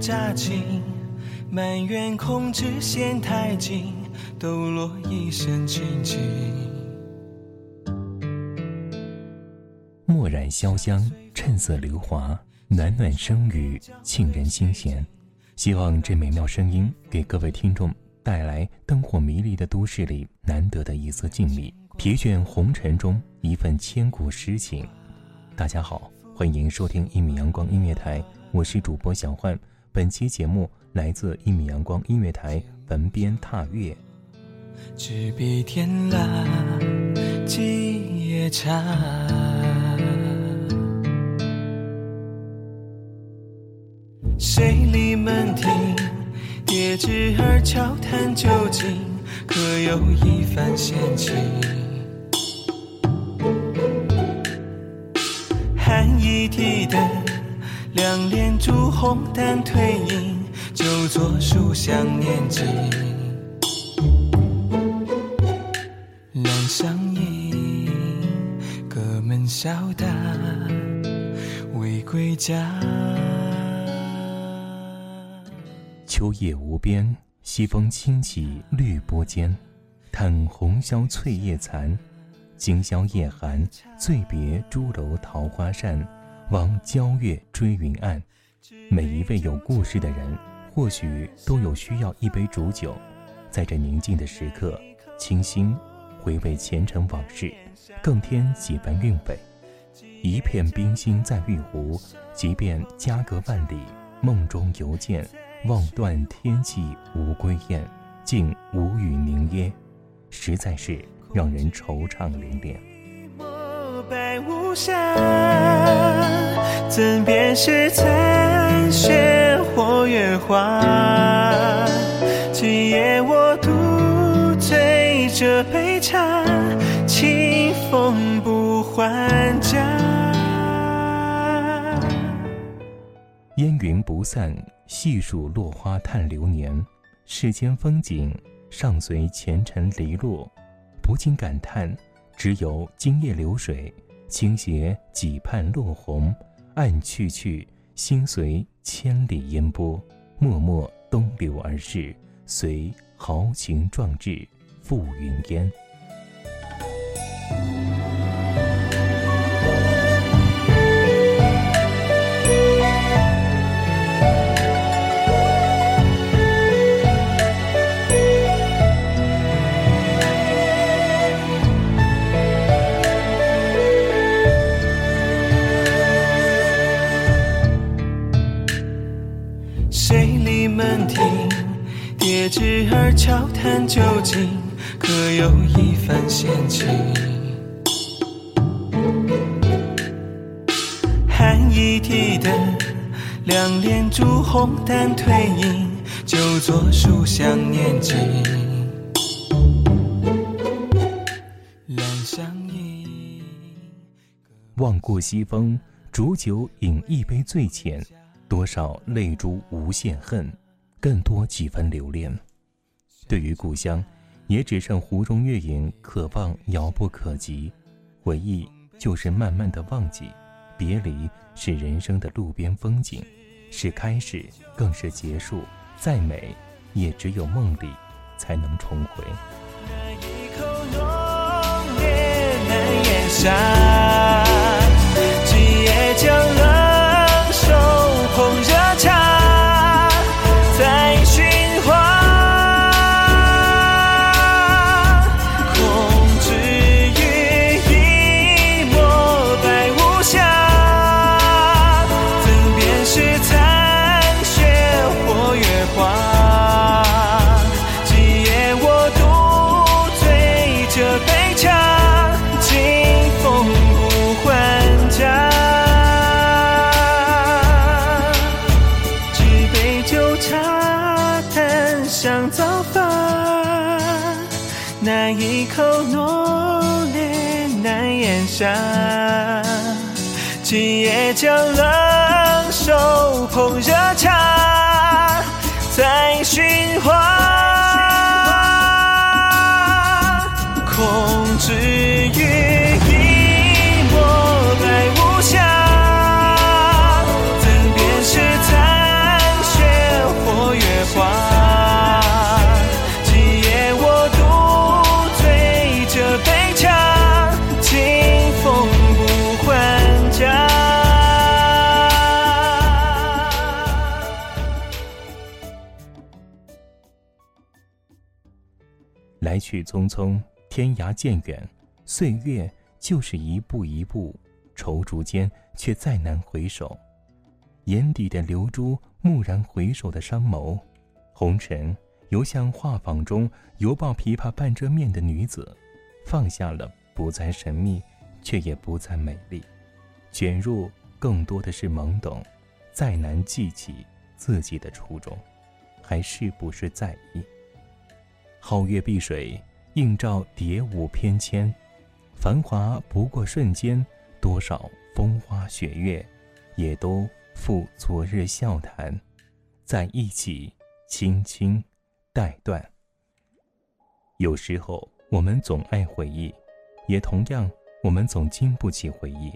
乍晴，埋怨控制线太紧，抖落一身清静。墨染潇湘，趁色流华，暖暖声语，沁人心弦。希望这美妙声音给各位听众带来灯火迷离的都市里难得的一丝静谧，疲倦红尘中一份千古诗情。大家好，欢迎收听一米阳光音乐台，我是主播小焕。本期节目来自一米阳光音乐台文编踏月。执笔天蓝，几夜茶。谁立门庭，叠纸儿悄谈究竟，可有一番闲情？两帘烛红淡褪影，就坐书香念经。染上影，隔门笑打，未归家。秋夜无边，西风轻起绿波间。叹红消翠叶残，今宵夜寒。醉别朱楼桃花扇，望皎月追云岸。每一位有故事的人，或许都有需要一杯浊酒，在这宁静的时刻，清新回味前尘往事，更添几分韵味。一片冰心在玉壶，即便家隔万里，梦中犹见。望断天际无归雁，竟无语凝噎，实在是让人惆怅连连。白无瑕，怎辨是残雪或月华？今夜我独醉这杯茶，清风不还家。烟云不散，细数落花叹流年。世间风景，尚随前尘离落，不禁感叹：只有今夜流水，倾斜几畔落红。暗去去，心随千里烟波，默默东流而逝，随豪情壮志赴云烟。笑谈究竟，可有一番闲情？寒一地的两帘烛红淡褪影，就作书香念经。两相依。望过西风，煮酒饮一杯醉前，多少泪珠无限恨，更多几分留恋。对于故乡，也只剩湖中月影，渴望遥不可及。回忆就是慢慢的忘记，别离是人生的路边风景，是开始，更是结束。再美，也只有梦里才能重回。那一口浓烈难咽下，下。今夜将冷手捧热茶，在寻花。来去匆匆，天涯渐远，岁月就是一步一步，踌躇间却再难回首。眼底的流珠，蓦然回首的山眸，红尘犹像画舫中犹抱琵琶半遮面的女子，放下了不再神秘，却也不再美丽，卷入更多的是懵懂。再难记起自己的初衷，还是不是在意？皓月碧水，映照蝶舞翩跹，繁华不过瞬间，多少风花雪月，也都付昨日笑谈，在一起轻轻带断。有时候我们总爱回忆，也同样我们总经不起回忆。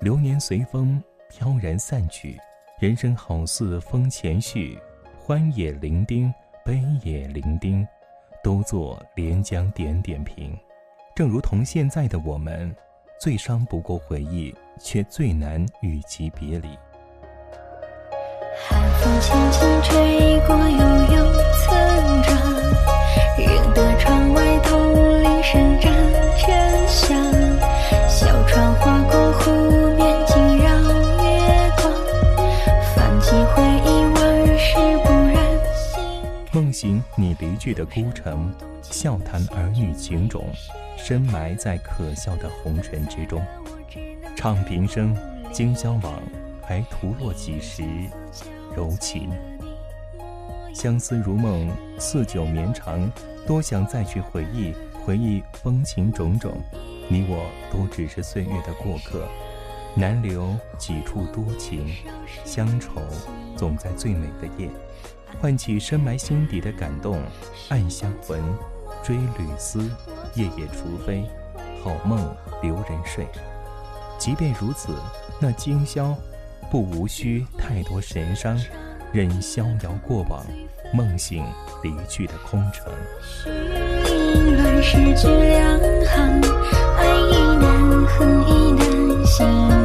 流年随风飘然散去，人生好似风前絮，欢也伶仃，悲也伶仃。都做连江点点评，正如同现在的我们，最伤不过回忆，却最难与其别离。寒风轻轻吹过，悠悠村庄，你离去的孤城，笑谈儿女情种，深埋在可笑的红尘之中。唱平生，今宵往，还徒落几时柔情？相思如梦，似酒绵长，多想再去回忆，回忆风情种种。你我都只是岁月的过客，难留几处多情，乡愁总在最美的夜。唤起深埋心底的感动，暗香魂，追旅思，夜夜除非，好梦留人睡。即便如此，那今宵，不无需太多神伤，任逍遥过往，梦醒离去的空城。乱世两行，爱亦难，恨亦难，心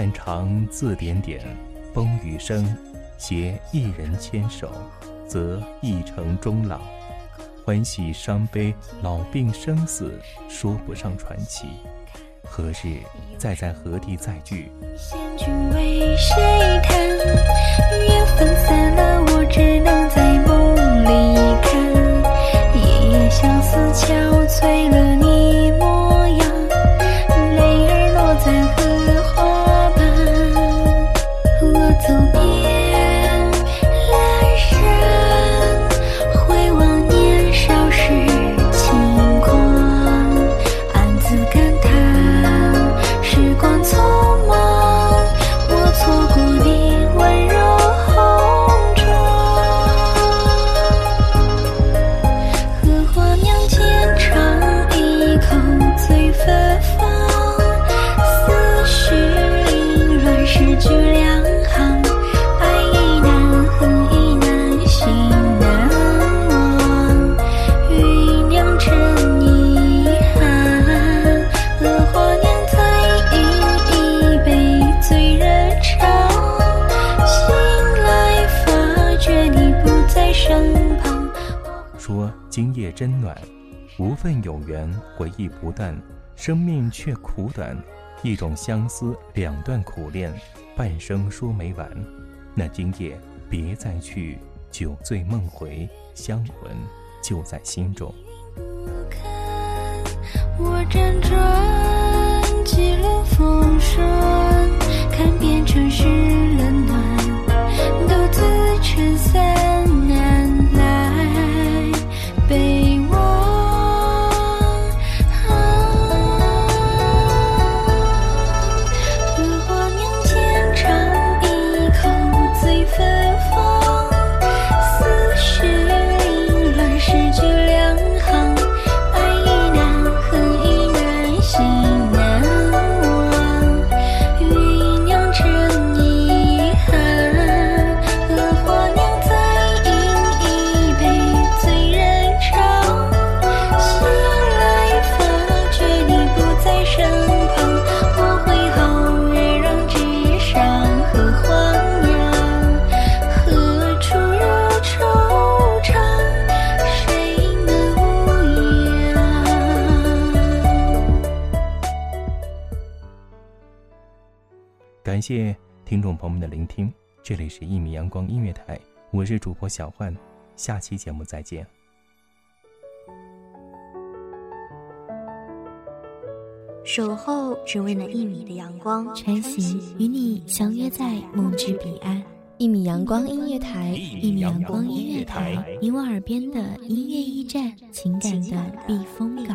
断肠字点点，风雨声，携一人牵手，则一城终老。欢喜伤悲，老病生死，说不上传奇。何日再在何地再聚？仙君为谁说今夜真暖，无份有缘，回忆不断，生命却苦短。一种相思，两段苦恋，半生说没完。那今夜别再去，酒醉梦回，香魂就在心中。不堪，我辗转几轮风霜，看遍城市冷感谢听众朋友们的聆听，这里是《一米阳光音乐台》，我是主播小焕，下期节目再见。守候只为那一米的阳光，穿行与你相约在梦之彼岸。一米阳光音乐台，一米阳光音乐台，你我耳边的音乐驿站，情感的避风港。